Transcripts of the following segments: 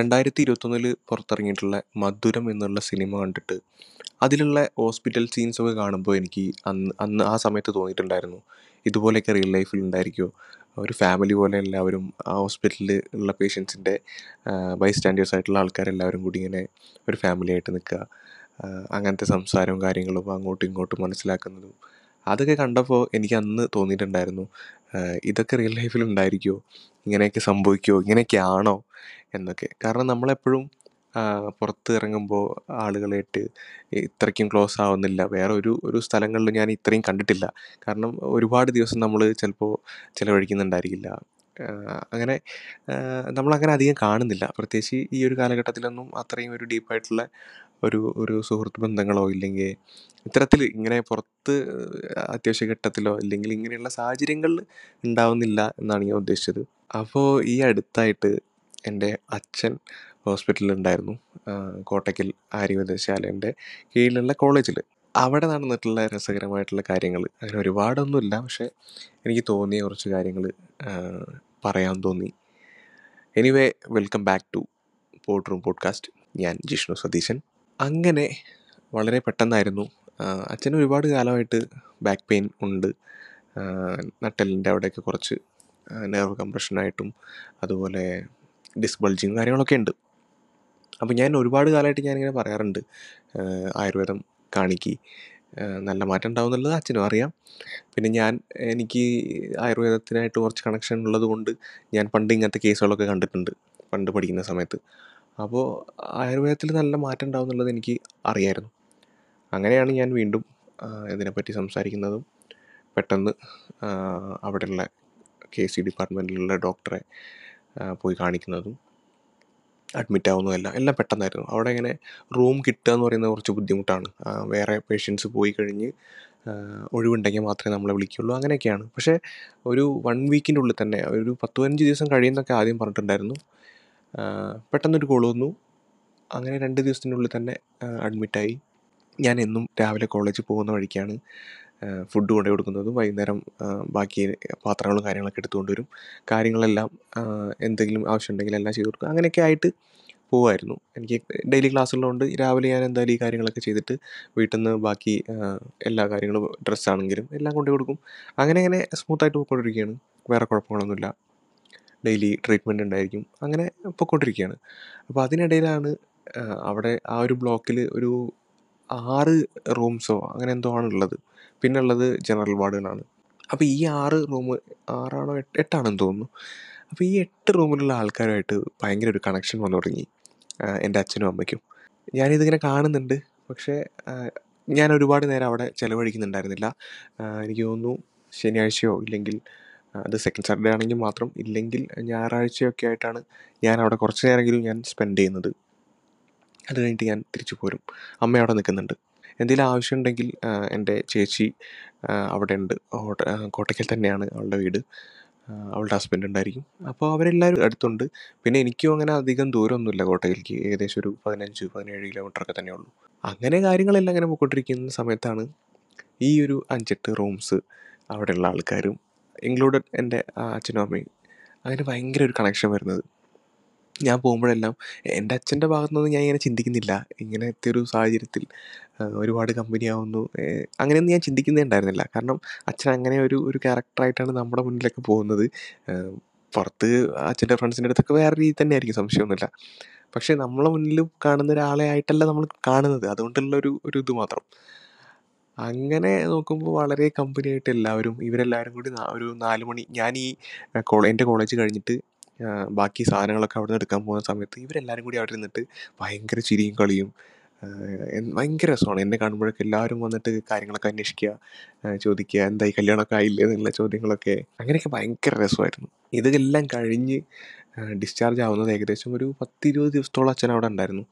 രണ്ടായിരത്തി ഇരുപത്തൊന്നിൽ പുറത്തിറങ്ങിയിട്ടുള്ള മധുരം എന്നുള്ള സിനിമ കണ്ടിട്ട് അതിലുള്ള ഹോസ്പിറ്റൽ സീൻസ് ഒക്കെ കാണുമ്പോൾ എനിക്ക് അന്ന് അന്ന് ആ സമയത്ത് തോന്നിയിട്ടുണ്ടായിരുന്നു. ഇതുപോലെയൊക്കെ റിയൽ ലൈഫിൽ ഉണ്ടായിരിക്കുമോ ഒരു ഫാമിലി പോലെ എല്ലാവരും ആ ഹോസ്പിറ്റലിൽ ഉള്ള പേഷ്യൻസിന്റെ ബൈ സ്റ്റാൻഡേർഡ്സ് ആയിട്ടുള്ള ആൾക്കാരെല്ലാവരും കൂടി ഇങ്ങനെ ഒരു ഫാമിലി ആയിട്ട് നിൽക്കുക. അങ്ങനത്തെ സംസാരവും കാര്യങ്ങളും അങ്ങോട്ടും ഇങ്ങോട്ടും മനസ്സിലാക്കുന്നതും അതൊക്കെ കണ്ടപ്പോൾ എനിക്ക് അന്ന് തോന്നിയിട്ടുണ്ടായിരുന്നു. ഇതൊക്കെ റിയൽ ലൈഫിൽ ഉണ്ടായിരിക്കുമോ ഇങ്ങനെയൊക്കെ സംഭവിക്കുമോ ഇങ്ങനെയൊക്കെ ആണോ എന്നൊക്കെ. കാരണം നമ്മളെപ്പോഴും പുറത്ത് ഇറങ്ങുമ്പോൾ ആളുകളായിട്ട് ഇത്രയ്ക്കും ക്ലോസ് ആവുന്നില്ല. വേറെ ഒരു ഒരു സ്ഥലങ്ങളിലും ഞാൻ ഇത്രയും കണ്ടിട്ടില്ല. കാരണം ഒരുപാട് ദിവസം നമ്മൾ ചിലപ്പോൾ ചിലവഴിക്കുന്നുണ്ടായിരിക്കില്ല. അങ്ങനെ നമ്മളങ്ങനെ അധികം കാണുന്നില്ല. പ്രത്യേകിച്ച് ഈ ഒരു കാലഘട്ടത്തിലൊന്നും അത്രയും ഒരു ഡീപ്പായിട്ടുള്ള ഒരു ഒരു സുഹൃത്ത് ബന്ധങ്ങളോ ഇല്ലെങ്കിൽ ഇത്തരത്തിൽ ഇങ്ങനെ പുറത്ത് അത്യാവശ്യ ഘട്ടത്തിലോ അല്ലെങ്കിൽ ഇങ്ങനെയുള്ള സാഹചര്യങ്ങളിൽ ഉണ്ടാവുന്നില്ല എന്നാണ് ഞാൻ ഉദ്ദേശിച്ചത്. അപ്പോൾ ഈ അടുത്തായിട്ട് എന്റെ അച്ഛൻ ഹോസ്പിറ്റലിലുണ്ടായിരുന്നു കോട്ടയ്ക്കൽ ആര്യവൈദ്യശാലേന്റെ കീഴിലുള്ള കോളേജിൽ. അവിടെ നടന്നിട്ടുള്ള രസകരമായിട്ടുള്ള കാര്യങ്ങൾ. അങ്ങനെ ഒരുപാടൊന്നുമില്ല പക്ഷേ എനിക്ക് തോന്നിയ കുറച്ച് കാര്യങ്ങൾ പറയാൻ തോന്നി. Anyway welcome back to pot room podcast ഞാൻ ജിഷ്ണു സതീശൻ. അങ്ങനെ വളരെ പെട്ടെന്നായിരുന്നു. അച്ഛന് ഒരുപാട് കാലമായിട്ട് ബാക്ക് പെയിൻ ഉണ്ട്. നട്ടലിന്റെ അവിടെയൊക്കെ കുറച്ച് നെർവ് കംപ്രഷനായിട്ടും അതുപോലെ ഡിസ്ക് ബൾജിങ് കാര്യങ്ങളൊക്കെ ഉണ്ട്. അപ്പോൾ ഞാൻ ഒരുപാട് കാലമായിട്ട് ഞാനിങ്ങനെ പറയാറുണ്ട് ആയുർവേദം കാണിക്ക്. നല്ല മാറ്റം ഉണ്ടാവും എന്നുള്ളത് അച്ഛനും അറിയാം. പിന്നെ ഞാൻ എനിക്ക് ആയുർവേദത്തിനായിട്ട് കുറച്ച് കണക്ഷൻ ഉള്ളത് കൊണ്ട് ഞാൻ പണ്ട് ഇങ്ങനത്തെ കേസുകളൊക്കെ കണ്ടിട്ടുണ്ട് പണ്ട് പഠിക്കുന്ന സമയത്ത്. അപ്പോൾ ആയുർവേദത്തിൽ നല്ല മാറ്റം ഉണ്ടാവും എന്നുള്ളത് എനിക്ക് അറിയായിരുന്നു. അങ്ങനെയാണ് ഞാൻ വീണ്ടും ഇതിനെപ്പറ്റി സംസാരിക്കുന്നതും. പെട്ടെന്ന് അവിടെയുള്ള കെ സി ഡിപ്പാർട്ട്മെന്റിലുള്ള ഡോക്ടറെ പോയി കാണിക്കുന്നതും. അഡ്മിറ്റ് ആവുന്നതല്ല എല്ലാം പെട്ടെന്നായിരുന്നു. അവിടെ ഇങ്ങനെ റൂം കിട്ടുക എന്ന് പറയുന്നത് കുറച്ച് ബുദ്ധിമുട്ടാണ്. വേറെ പേഷ്യൻസ് പോയി കഴിഞ്ഞ് ഒഴിവുണ്ടെങ്കിൽ മാത്രമേ നമ്മളെ വിളിക്കുള്ളൂ അങ്ങനെയൊക്കെയാണ്. പക്ഷേ ഒരു വൺ വീക്കിന്റെ ഉള്ളിൽ തന്നെ ഒരു പത്ത് പതിനഞ്ച് ദിവസം കഴിയുന്നൊക്കെ ആദ്യം പറഞ്ഞിട്ടുണ്ടായിരുന്നു. പെട്ടെന്നൊരു കോൾ വന്നു. അങ്ങനെ രണ്ട് ദിവസത്തിനുള്ളിൽ തന്നെ അഡ്മിറ്റായി ഞാൻ എന്നും രാവിലെ കോളേജിൽ പോകുന്ന വഴിക്കാണ്. ഫുഡ് കൊണ്ടുപോയി കൊടുക്കുന്നതും വൈകുന്നേരം ബാക്കി പാത്രങ്ങളും കാര്യങ്ങളൊക്കെ എടുത്തുകൊണ്ട് വരും. കാര്യങ്ങളെല്ലാം എന്തെങ്കിലും ആവശ്യമുണ്ടെങ്കിൽ എല്ലാം ചെയ്തു കൊടുക്കും. അങ്ങനെയൊക്കെ ആയിട്ട് പോവായിരുന്നു. എനിക്ക് ഡെയിലി ക്ലാസ് ഉള്ളതുകൊണ്ട് രാവിലെ ഞാൻ എന്തായാലും ഈ കാര്യങ്ങളൊക്കെ ചെയ്തിട്ട് വീട്ടിൽ നിന്ന് ബാക്കി എല്ലാ കാര്യങ്ങളും ഡ്രസ്സാണെങ്കിലും എല്ലാം കൊണ്ടു കൊടുക്കും. അങ്ങനെ അങ്ങനെ സ്മൂത്തായിട്ട് പോയിക്കൊണ്ടിരിക്കുകയാണ്. വേറെ കുഴപ്പങ്ങളൊന്നുമില്ല. ഡെയിലി ട്രീറ്റ്മെന്റ് ഉണ്ടായിരിക്കും. അങ്ങനെ പൊയ്ക്കൊണ്ടിരിക്കുകയാണ്. അപ്പോൾ അതിനിടയിലാണ് അവിടെ ആ ഒരു ബ്ലോക്കിൽ ഒരു ആറ് റൂംസോ അങ്ങനെ എന്തോ ആണുള്ളത് പിന്നെ ഉള്ളത് ജനറൽ വാർഡുകളാണ്. അപ്പോൾ ഈ ആറ് റൂം ആറാണോ എട്ട് എട്ടാണെന്ന് തോന്നുന്നു. അപ്പോൾ ഈ എട്ട് റൂമിലുള്ള ആൾക്കാരുമായിട്ട് ഭയങ്കര ഒരു കണക്ഷൻ വന്നു തുടങ്ങി എന്റെ അച്ഛനും അമ്മയ്ക്കും. ഞാനിതിങ്ങനെ കാണുന്നുണ്ട് പക്ഷേ ഞാൻ ഒരുപാട് നേരം അവിടെ ചിലവഴിക്കുന്നുണ്ടായിരുന്നില്ല. എനിക്ക് തോന്നുന്നു ശനിയാഴ്ചയോ ഇല്ലെങ്കിൽ അത് സെക്കൻഡ് സാറ്റർഡേ ആണെങ്കിൽ മാത്രം ഇല്ലെങ്കിൽ ഞായറാഴ്ചയൊക്കെ ആയിട്ടാണ് ഞാൻ അവിടെ കുറച്ച് നേരമെങ്കിലും ഞാൻ സ്പെൻഡ് ചെയ്യുന്നത്. അത് കഴിഞ്ഞിട്ട് ഞാൻ തിരിച്ചു പോരും. അമ്മ അവിടെ നിൽക്കുന്നുണ്ട്. എന്തെങ്കിലും ആവശ്യമുണ്ടെങ്കിൽ എന്റെ ചേച്ചി അവിടെ ഉണ്ട്. കോട്ട കോട്ടയ്ക്കൽ തന്നെയാണ് അവളുടെ വീട്. അവളുടെ ഹസ്ബൻഡ് ഉണ്ടായിരിക്കും. അപ്പോൾ അവരെല്ലാവരും അടുത്തുണ്ട്. പിന്നെ എനിക്കും അങ്ങനെ അധികം ദൂരമൊന്നുമില്ല കോട്ടയിലേക്ക് ഏകദേശം ഒരു പതിനഞ്ച് പതിനേഴ് കിലോമീറ്ററൊക്കെ തന്നെ ഉള്ളൂ അങ്ങനെ കാര്യങ്ങളെല്ലാം അങ്ങനെ പോയിക്കൊണ്ടിരിക്കുന്ന സമയത്താണ് ഈ ഒരു അഞ്ചെട്ട് റൂംസ് അവിടെയുള്ള ആൾക്കാരും ഇൻക്ലൂഡഡ് എന്റെ അച്ഛനും അമ്മയും അങ്ങനെ ഭയങ്കര ഒരു കണക്ഷൻ വരുന്നത്. ഞാൻ പോകുമ്പോഴെല്ലാം എന്റെ അച്ഛന്റെ ഭാഗത്തുനിന്ന് ഞാൻ ഇങ്ങനെ ചിന്തിക്കുന്നില്ല. ഇങ്ങനത്തെ ഒരു സാഹചര്യത്തിൽ ഒരുപാട് കമ്പനി ആവുന്നു. അങ്ങനെയൊന്നും ഞാൻ ചിന്തിക്കുന്നേ ഉണ്ടായിരുന്നില്ല. കാരണം അച്ഛൻ അങ്ങനെ ഒരു ഒരു ക്യാരക്ടറായിട്ടാണ് നമ്മുടെ മുന്നിലൊക്കെ പോകുന്നത്. പുറത്ത് അച്ഛന്റെ ഫ്രണ്ട്സിന്റെ അടുത്തൊക്കെ വേറെ രീതി തന്നെ ആയിരിക്കും സംശയമൊന്നുമില്ല. പക്ഷേ നമ്മളെ മുന്നിൽ കാണുന്ന ഒരാളെ ആയിട്ടല്ല നമ്മൾ കാണുന്നത്. അതുകൊണ്ടുള്ള ഒരു ഒരു ഇത് മാത്രം. അങ്ങനെ നോക്കുമ്പോൾ വളരെ കമ്പനിയായിട്ട് എല്ലാവരും ഇവരെല്ലാവരും കൂടി ഒരു നാല് മണി ഞാൻ ഈ എന്റെ കോളേജ് കഴിഞ്ഞിട്ട് ബാക്കി സാധനങ്ങളൊക്കെ അവിടെ നിന്ന് എടുക്കാൻ പോകുന്ന സമയത്ത് ഇവരെല്ലാവരും കൂടി അവിടെ ഇരുന്നിട്ട് ഭയങ്കര ചിരിയും കളിയും ഭയങ്കര രസമാണ്. എന്നെ കാണുമ്പോഴൊക്കെ എല്ലാവരും വന്നിട്ട് കാര്യങ്ങളൊക്കെ അന്വേഷിക്കുക ചോദിക്കുക എന്തായി കല്യാണമൊക്കെ ആയില്ലേ എന്നുള്ള ചോദ്യങ്ങളൊക്കെ. അങ്ങനെയൊക്കെ ഭയങ്കര രസമായിരുന്നു. ഇതെല്ലാം കഴിഞ്ഞ് ഡിസ്ചാർജ് ആവുന്നത് ഏകദേശം ഒരു പത്ത് ഇരുപത് ദിവസത്തോളം അച്ഛൻ അവിടെ ഉണ്ടായിരുന്നു.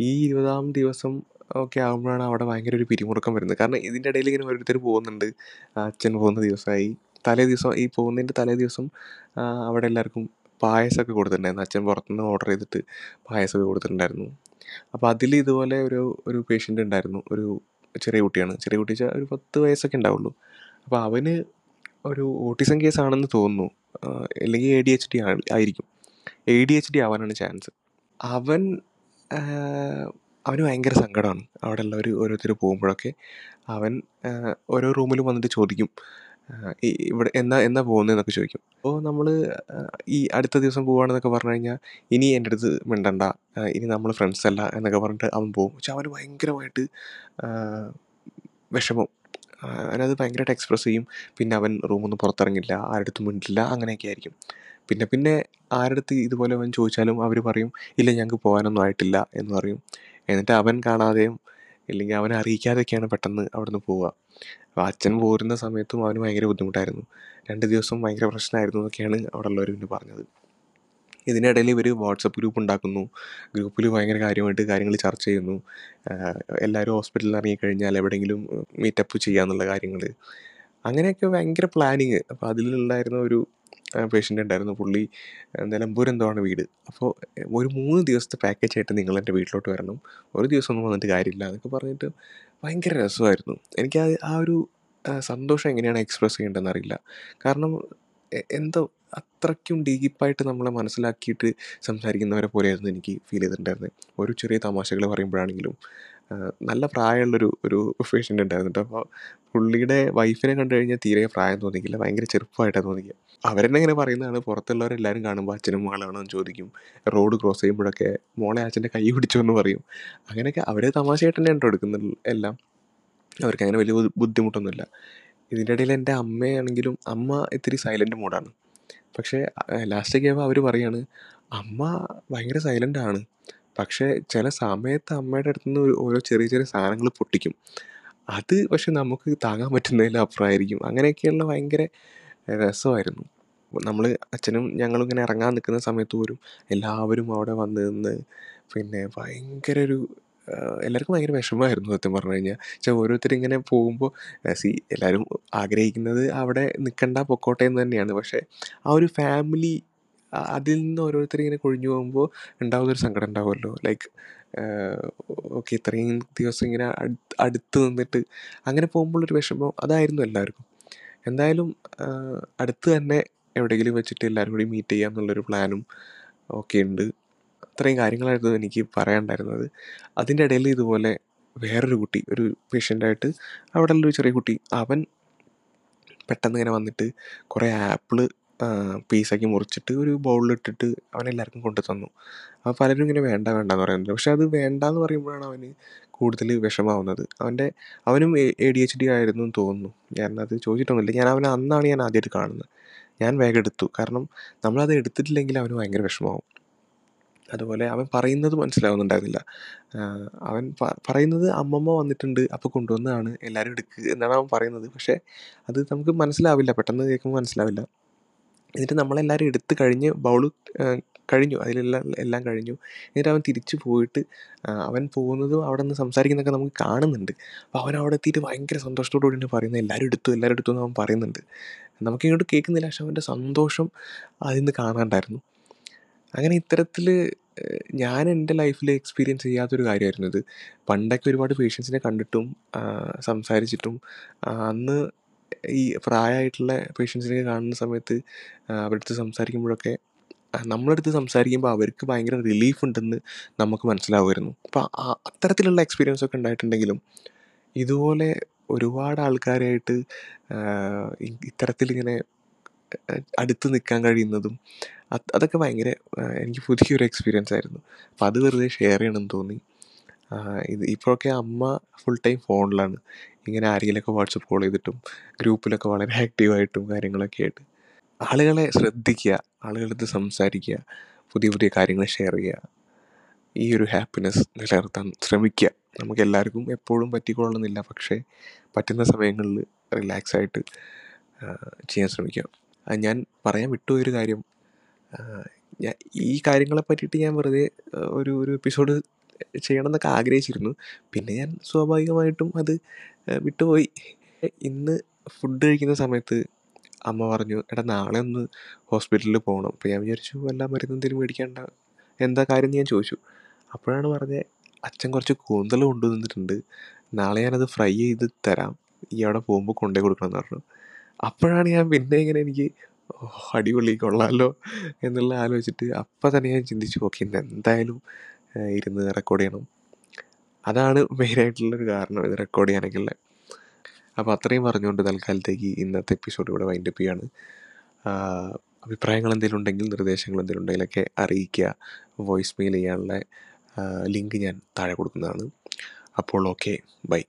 ഈ ഇരുപതാം ദിവസം ഒക്കെ ആകുമ്പോഴാണ് അവിടെ ഭയങ്കര ഒരു പിരിമുറുക്കം വരുന്നത്. കാരണം ഇതിന്റെ ഇടയിൽ ഇങ്ങനെ ഓരോരുത്തർ പോകുന്നുണ്ട്. അച്ഛൻ പോകുന്ന ദിവസമായി. തലേ ദിവസം ഈ പോകുന്നതിന്റെ തലേ ദിവസം അവിടെ എല്ലാവർക്കും പായസമൊക്കെ കൊടുത്തിട്ടുണ്ടായിരുന്നു. അച്ഛൻ പുറത്തുനിന്ന് ഓർഡർ ചെയ്തിട്ട് പായസമൊക്കെ കൊടുത്തിട്ടുണ്ടായിരുന്നു. അപ്പോൾ അതിൽ ഇതുപോലെ ഒരു ഒരു പേഷ്യന്റ് ഉണ്ടായിരുന്നു. ഒരു ചെറിയ കുട്ടിയാണ്. ചെറിയ കുട്ടി വെച്ചാൽ ഒരു പത്ത് വയസ്സൊക്കെ ഉണ്ടാവുള്ളൂ. അപ്പോൾ അവന് ഒരു ഓട്ടിസം കേസ് ആണെന്ന് തോന്നുന്നു. അല്ലെങ്കിൽ എ ഡി എച്ച് ഡി ആയിരിക്കും. എ ഡി എച്ച് ഡി ആവാനാണ് ചാൻസ് അവൻ അവന് ഭയങ്കര സങ്കടമാണ്. അവിടെ ഉള്ളവർ ഓരോരുത്തർ പോകുമ്പോഴൊക്കെ അവൻ ഓരോ റൂമിലും വന്നിട്ട് ചോദിക്കും ഇവിടെ എന്നാ എന്നാ പോകുന്നതെന്നൊക്കെ ചോദിക്കും. അപ്പോൾ നമ്മൾ ഈ അടുത്ത ദിവസം പോവുകയാണെന്നൊക്കെ പറഞ്ഞു കഴിഞ്ഞാൽ ഇനി എന്റെ അടുത്ത് മിണ്ടണ്ട ഇനി നമ്മൾ ഫ്രണ്ട്സ് അല്ല എന്നൊക്കെ പറഞ്ഞിട്ട് അവൻ പോകും പക്ഷെ അവന് ഭയങ്കരമായിട്ട് വിഷമം. അവനത് ഭയങ്കരമായിട്ട് എക്സ്പ്രസ് ചെയ്യും. പിന്നെ അവൻ റൂമൊന്നും പുറത്തിറങ്ങില്ല ആരുടെ അടുത്തും മിണ്ടില്ല അങ്ങനെയൊക്കെ ആയിരിക്കും. പിന്നെ പിന്നെ ആരുടെ അടുത്ത് ഇതുപോലെ അവൻ ചോദിച്ചാലും അവർ പറയും ഇല്ല ഞങ്ങൾക്ക് പോകാനൊന്നും ആയിട്ടില്ല എന്ന് പറയും. എന്നിട്ട് അവൻ കാണാതെയും ഇല്ലെങ്കിൽ അവനെ അറിയിക്കാതെയൊക്കെയാണ് പെട്ടെന്ന് അവിടെ നിന്ന് പോവുക. അപ്പോൾ അച്ഛൻ പോരുന്ന സമയത്തും അവന് ഭയങ്കര ബുദ്ധിമുട്ടായിരുന്നു. രണ്ട് ദിവസം ഭയങ്കര പ്രശ്നമായിരുന്നു എന്നൊക്കെയാണ് അവിടെ ഉള്ളവർ പിന്നെ പറഞ്ഞത്. ഇതിനിടയിൽ ഇവർ വാട്സപ്പ് ഗ്രൂപ്പ് ഉണ്ടാക്കുന്നു. ഗ്രൂപ്പിൽ ഭയങ്കര കാര്യമായിട്ട് കാര്യങ്ങൾ ചർച്ച ചെയ്യുന്നു. എല്ലാവരും ഹോസ്പിറ്റലിൽ ഇറങ്ങിക്കഴിഞ്ഞാൽ എവിടെയെങ്കിലും മീറ്റപ്പ് ചെയ്യാന്നുള്ള കാര്യങ്ങൾ അങ്ങനെയൊക്കെ ഭയങ്കര പ്ലാനിങ്. അപ്പോൾ അതിലുണ്ടായിരുന്ന ഒരു പേഷ്യന്റ് ഉണ്ടായിരുന്നു പുള്ളി എന്തോ വീട്. അപ്പോൾ ഒരു മൂന്ന് ദിവസത്തെ പാക്കേജ് ആയിട്ട് നിങ്ങൾ എന്റെ വീട്ടിലോട്ട് വരണം. ഒരു ദിവസം ഒന്നും വന്നിട്ട് കാര്യമില്ല എന്നൊക്കെ പറഞ്ഞിട്ട് ഭയങ്കര രസമായിരുന്നു. എനിക്ക് ആ ഒരു സന്തോഷം എങ്ങനെയാണ് എക്സ്പ്രസ് ചെയ്യേണ്ടതെന്ന് അറിയില്ല. കാരണം എന്തോ അത്രയ്ക്കും ഡീപ്പായിട്ട് നമ്മളെ മനസ്സിലാക്കിയിട്ട് സംസാരിക്കുന്നവരെ പോലെയായിരുന്നു എനിക്ക് ഫീൽ ചെയ്തിട്ടുണ്ടായിരുന്നത്. ഒരു ചെറിയ തമാശകൾ പറയുമ്പോഴാണെങ്കിലും നല്ല പ്രായമുള്ളൊരു ഒരു പേഷ്യന്റ് ഉണ്ടായിരുന്നു അപ്പോൾ പുള്ളിയുടെ വൈഫിനെ കണ്ടു കഴിഞ്ഞാൽ തീരെ പ്രായം തോന്നിക്കില്ല ഭയങ്കര ചെറുപ്പമായിട്ടാണ് തോന്നിക്കുക അവരെന്നെ ഇങ്ങനെ പറയുന്നതാണ് പുറത്തുള്ളവരെല്ലാവരും കാണുമ്പോൾ അച്ഛനും മകളാണോ എന്ന് ചോദിക്കും. റോഡ് ക്രോസ് ചെയ്യുമ്പോഴൊക്കെ മോളെ അച്ഛന്റെ കൈ പിടിച്ചു എന്ന് പറയും. അങ്ങനെയൊക്കെ അവർ തമാശയായിട്ട് തന്നെയാണ് കേട്ടോ എടുക്കുന്നത് എല്ലാം. അവർക്ക് അങ്ങനെ വലിയ ബുദ്ധിമുട്ടൊന്നുമില്ല. ഇതിന്റെ ഇടയിൽ എന്റെ അമ്മയാണെങ്കിലും അമ്മ ഇത്തിരി സൈലന്റ് മൂഡാണ് പക്ഷേ ലാസ്റ്റൊക്കെ ആവുമ്പോൾ അവർ പറയാണ് അമ്മ ഭയങ്കര സൈലന്റ് ആണ്. പക്ഷേ ചില സമയത്ത് അമ്മയുടെ അടുത്ത് നിന്ന് ഓരോ ചെറിയ ചെറിയ സാധനങ്ങൾ പൊട്ടിക്കും. അത് പക്ഷെ നമുക്ക് താങ്ങാൻ പറ്റുന്നതിലും അപ്പുറമായിരിക്കും. അങ്ങനെയൊക്കെയുള്ള ഭയങ്കര രസമായിരുന്നു. നമ്മൾ അച്ഛനും ഞങ്ങളും ഇങ്ങനെ ഇറങ്ങാൻ നിൽക്കുന്ന സമയത്ത് പോലും എല്ലാവരും അവിടെ വന്ന് നിന്ന് പിന്നെ ഭയങ്കര ഒരു എല്ലാവർക്കും ഭയങ്കര വിഷമമായിരുന്നു സത്യം പറഞ്ഞു കഴിഞ്ഞാൽ പക്ഷേ ഓരോരുത്തർ ഇങ്ങനെ പോകുമ്പോൾ സി എല്ലാവരും ആഗ്രഹിക്കുന്നത് അവിടെ നിൽക്കണ്ട പൊക്കോട്ടെ എന്ന് തന്നെയാണ്. പക്ഷേ ആ ഒരു ഫാമിലി അതിൽ നിന്ന് ഓരോരുത്തർ ഇങ്ങനെ കൊഴിഞ്ഞു പോകുമ്പോൾ ഉണ്ടാകുന്നൊരു സങ്കടം ഉണ്ടാവുമല്ലോ. ലൈക്ക് ഓക്കെ ഇത്രയും ദിവസം ഇങ്ങനെ അടുത്ത് നിന്നിട്ട് അങ്ങനെ പോകുമ്പോഴൊരു വിഷമം അതായിരുന്നു എല്ലാവർക്കും. എന്തായാലും അടുത്ത് തന്നെ എവിടെയെങ്കിലും വെച്ചിട്ട് എല്ലാവരും കൂടി മീറ്റ് ചെയ്യാമെന്നുള്ളൊരു പ്ലാനും ഒക്കെ ഉണ്ട്. അത്രയും കാര്യങ്ങളായിരുന്നു എനിക്ക് പറയാനുണ്ടായിരുന്നത്. അതിന്റെ ഇടയിൽ ഇതുപോലെ വേറൊരു കുട്ടി ഒരു പേഷ്യന്റായിട്ട് അവിടെ ഒരു ചെറിയ കുട്ടി അവൻ പെട്ടെന്ന് ഇങ്ങനെ വന്നിട്ട് കുറേ ആപ്പിൾ പീസാക്കി മുറിച്ചിട്ട് ഒരു ബൗളിലിട്ടിട്ട് അവൻ എല്ലാവർക്കും കൊണ്ടു തന്നു. അപ്പോൾ പലരും ഇങ്ങനെ വേണ്ട വേണ്ട എന്ന് പറയുന്നുണ്ട്. പക്ഷെ അത് വേണ്ട എന്ന് പറയുമ്പോഴാണ് അവന് കൂടുതൽ വിഷമാവുന്നത് അവന്റെ അവനും എ ഡി എച്ച് ഡി ആയിരുന്നു എന്ന് തോന്നുന്നു. അത് ചോദിച്ചിട്ടൊന്നുമില്ല. ഞാൻ അവനെ അന്നാണ് ഞാൻ ആദ്യമായിട്ട് കാണുന്നത്. ഞാൻ വേഗം എടുത്തു. കാരണം നമ്മളത് എടുത്തിട്ടില്ലെങ്കിൽ അവന് ഭയങ്കര വിഷമാവും അതുപോലെ അവൻ പറയുന്നത് മനസ്സിലാവുന്നുണ്ടായിരുന്നില്ല. അവൻ പറയുന്നത് അമ്മമ്മ വന്നിട്ടുണ്ട് അപ്പോൾ കൊണ്ടുവന്നതാണ് എല്ലാവരും എടുക്കുക എന്നാണ് അവൻ പറയുന്നത്. പക്ഷേ അത് നമുക്ക് മനസ്സിലാവില്ല പെട്ടെന്ന് കേൾക്കുമ്പോൾ മനസ്സിലാവില്ല. എന്നിട്ട് നമ്മളെല്ലാവരും എടുത്ത് കഴിഞ്ഞ് ബൗൾ കഴിഞ്ഞു. അതിലെല്ലാം എല്ലാം കഴിഞ്ഞു. എന്നിട്ട് അവൻ തിരിച്ചു പോയിട്ട് അവൻ പോകുന്നതും അവിടെ നിന്ന് സംസാരിക്കുന്നതൊക്കെ നമുക്ക് കാണുന്നുണ്ട്. അപ്പോൾ അവൻ അവിടെ എത്തിയിട്ട് ഭയങ്കര സന്തോഷത്തോടു കൂടിയാണ് പറയുന്നത്. എല്ലാവരും എടുത്തു എല്ലാവരും എടുത്തു എന്ന് അവൻ പറയുന്നുണ്ട്. നമുക്കിങ്ങോട്ട് കേൾക്കുന്നില്ല പക്ഷെ അവന്റെ സന്തോഷം അതിൽ നിന്ന് കാണാണ്ടായിരുന്നു അങ്ങനെ ഇത്തരത്തിൽ ഞാൻ എന്റെ ലൈഫിൽ എക്സ്പീരിയൻസ് ചെയ്യാത്തൊരു കാര്യമായിരുന്നു ഇത്. പണ്ടൊക്കെ ഒരുപാട് പേഷ്യൻസിനെ കണ്ടിട്ടും സംസാരിച്ചിട്ടും അന്ന് ഈ പ്രായമായിട്ടുള്ള പേഷ്യൻസിനെ കാണുന്ന സമയത്ത് അവരടുത്ത് സംസാരിക്കുമ്പോഴൊക്കെ നമ്മളടുത്ത് സംസാരിക്കുമ്പോൾ അവർക്ക് ഭയങ്കര റിലീഫ് ഉണ്ടെന്ന് നമുക്ക് മനസ്സിലാവുമായിരുന്നു. അപ്പോൾ അത്തരത്തിലുള്ള എക്സ്പീരിയൻസ് ഒക്കെ ഉണ്ടായിട്ടുണ്ടെങ്കിലും ഇതുപോലെ ഒരുപാട് ആൾക്കാരായിട്ട് ആ, ഇ- ഇത്തരത്തിലിങ്ങനെ അടുത്ത് നിൽക്കാൻ കഴിയുന്നതും അത് അതൊക്കെ ഭയങ്കര എനിക്ക് പുതിയൊരു എക്സ്പീരിയൻസ് ആയിരുന്നു. അപ്പോൾ അത് വെറുതെ ഷെയർ ചെയ്യണമെന്ന് തോന്നി. ഇത് ഇപ്പോഴൊക്കെ അമ്മ ഫുൾ ടൈം ഫോണിലാണ് ഇങ്ങനെ ആരെങ്കിലുമൊക്കെ വാട്സപ്പ് കോൾ ചെയ്തിട്ടും ഗ്രൂപ്പിലൊക്കെ വളരെ ആക്റ്റീവായിട്ടും കാര്യങ്ങളൊക്കെ ആയിട്ട്. ആളുകളെ ശ്രദ്ധിക്കുക ആളുകളടുത്ത് സംസാരിക്കുക പുതിയ പുതിയ കാര്യങ്ങൾ ഷെയർ ചെയ്യുക. ഈ ഒരു ഹാപ്പിനെസ് നിലനിർത്താൻ ശ്രമിക്കുക. നമുക്ക് എല്ലാവർക്കും എപ്പോഴും പറ്റിക്കൊള്ളണമെന്നില്ല. പക്ഷേ പറ്റുന്ന സമയങ്ങളിൽ റിലാക്സ് ആയിട്ട് ചെയ്യാൻ ശ്രമിക്കുക. ഞാൻ പറയാൻ വിട്ടുപോയൊരു കാര്യം ഞാൻ ഈ കാര്യങ്ങളെ പറ്റിയിട്ട് ഞാൻ വെറുതെ ഒരു ഒരു എപ്പിസോഡ് ചെയ്യണം എന്നൊക്കെ ആഗ്രഹിച്ചിരുന്നു. പിന്നെ ഞാൻ സ്വാഭാവികമായിട്ടും അത് വിട്ടുപോയി. ഇന്ന് ഫുഡ് കഴിക്കുന്ന സമയത്ത് അമ്മ പറഞ്ഞു എടാ നാളെ ഒന്ന് ഹോസ്പിറ്റലിൽ പോകണം അപ്പോൾ ഞാൻ വിചാരിച്ചു വല്ല മരുന്ന് എന്തെങ്കിലും മേടിക്കേണ്ട എന്താ കാര്യം എന്ന് ഞാൻ ചോദിച്ചു. അപ്പോഴാണ് പറഞ്ഞത് അച്ഛൻ കുറച്ച് കൂന്തൽ കൊണ്ടുവന്നിട്ടുണ്ട്. നാളെ ഞാനത് ഫ്രൈ ചെയ്ത് തരാം. ഈ അവിടെ പോകുമ്പോൾ കൊണ്ടുപോയി കൊടുക്കണം എന്ന് പറഞ്ഞു. അപ്പോഴാണ് ഞാൻ പിന്നെ ഇങ്ങനെ എനിക്ക് അടിപൊളി കൊള്ളാമല്ലോ എന്നുള്ള ആലോചിച്ചിട്ട് അപ്പം തന്നെ ഞാൻ ചിന്തിച്ചു ഓക്കെ ഇന്ന് എന്തായാലും ഇരുന്ന് റെക്കോർഡ് ചെയ്യണം. അതാണ് മെയിനായിട്ടുള്ളൊരു കാരണം ഇത് റെക്കോർഡ് ചെയ്യാനൊക്കെ ഉള്ളത് അപ്പോൾ അത്രയും പറഞ്ഞുകൊണ്ട് തൽക്കാലത്തേക്ക് ഇന്നത്തെ എപ്പിസോഡ് ഇവിടെ വൈൻഡപ്പ് ചെയ്യാണ്. ആഹ്, അഭിപ്രായങ്ങൾ എന്തെങ്കിലും ഉണ്ടെങ്കിൽ നിർദ്ദേശങ്ങൾ എന്തെങ്കിലും ഉണ്ടെങ്കിലൊക്കെ അറിയിക്കുക. വോയിസ് മെയിൽ ചെയ്യാനുള്ള ലിങ്ക് ഞാൻ താഴെ കൊടുക്കുന്നതാണ്. അപ്പോൾ ഓക്കെ ബൈ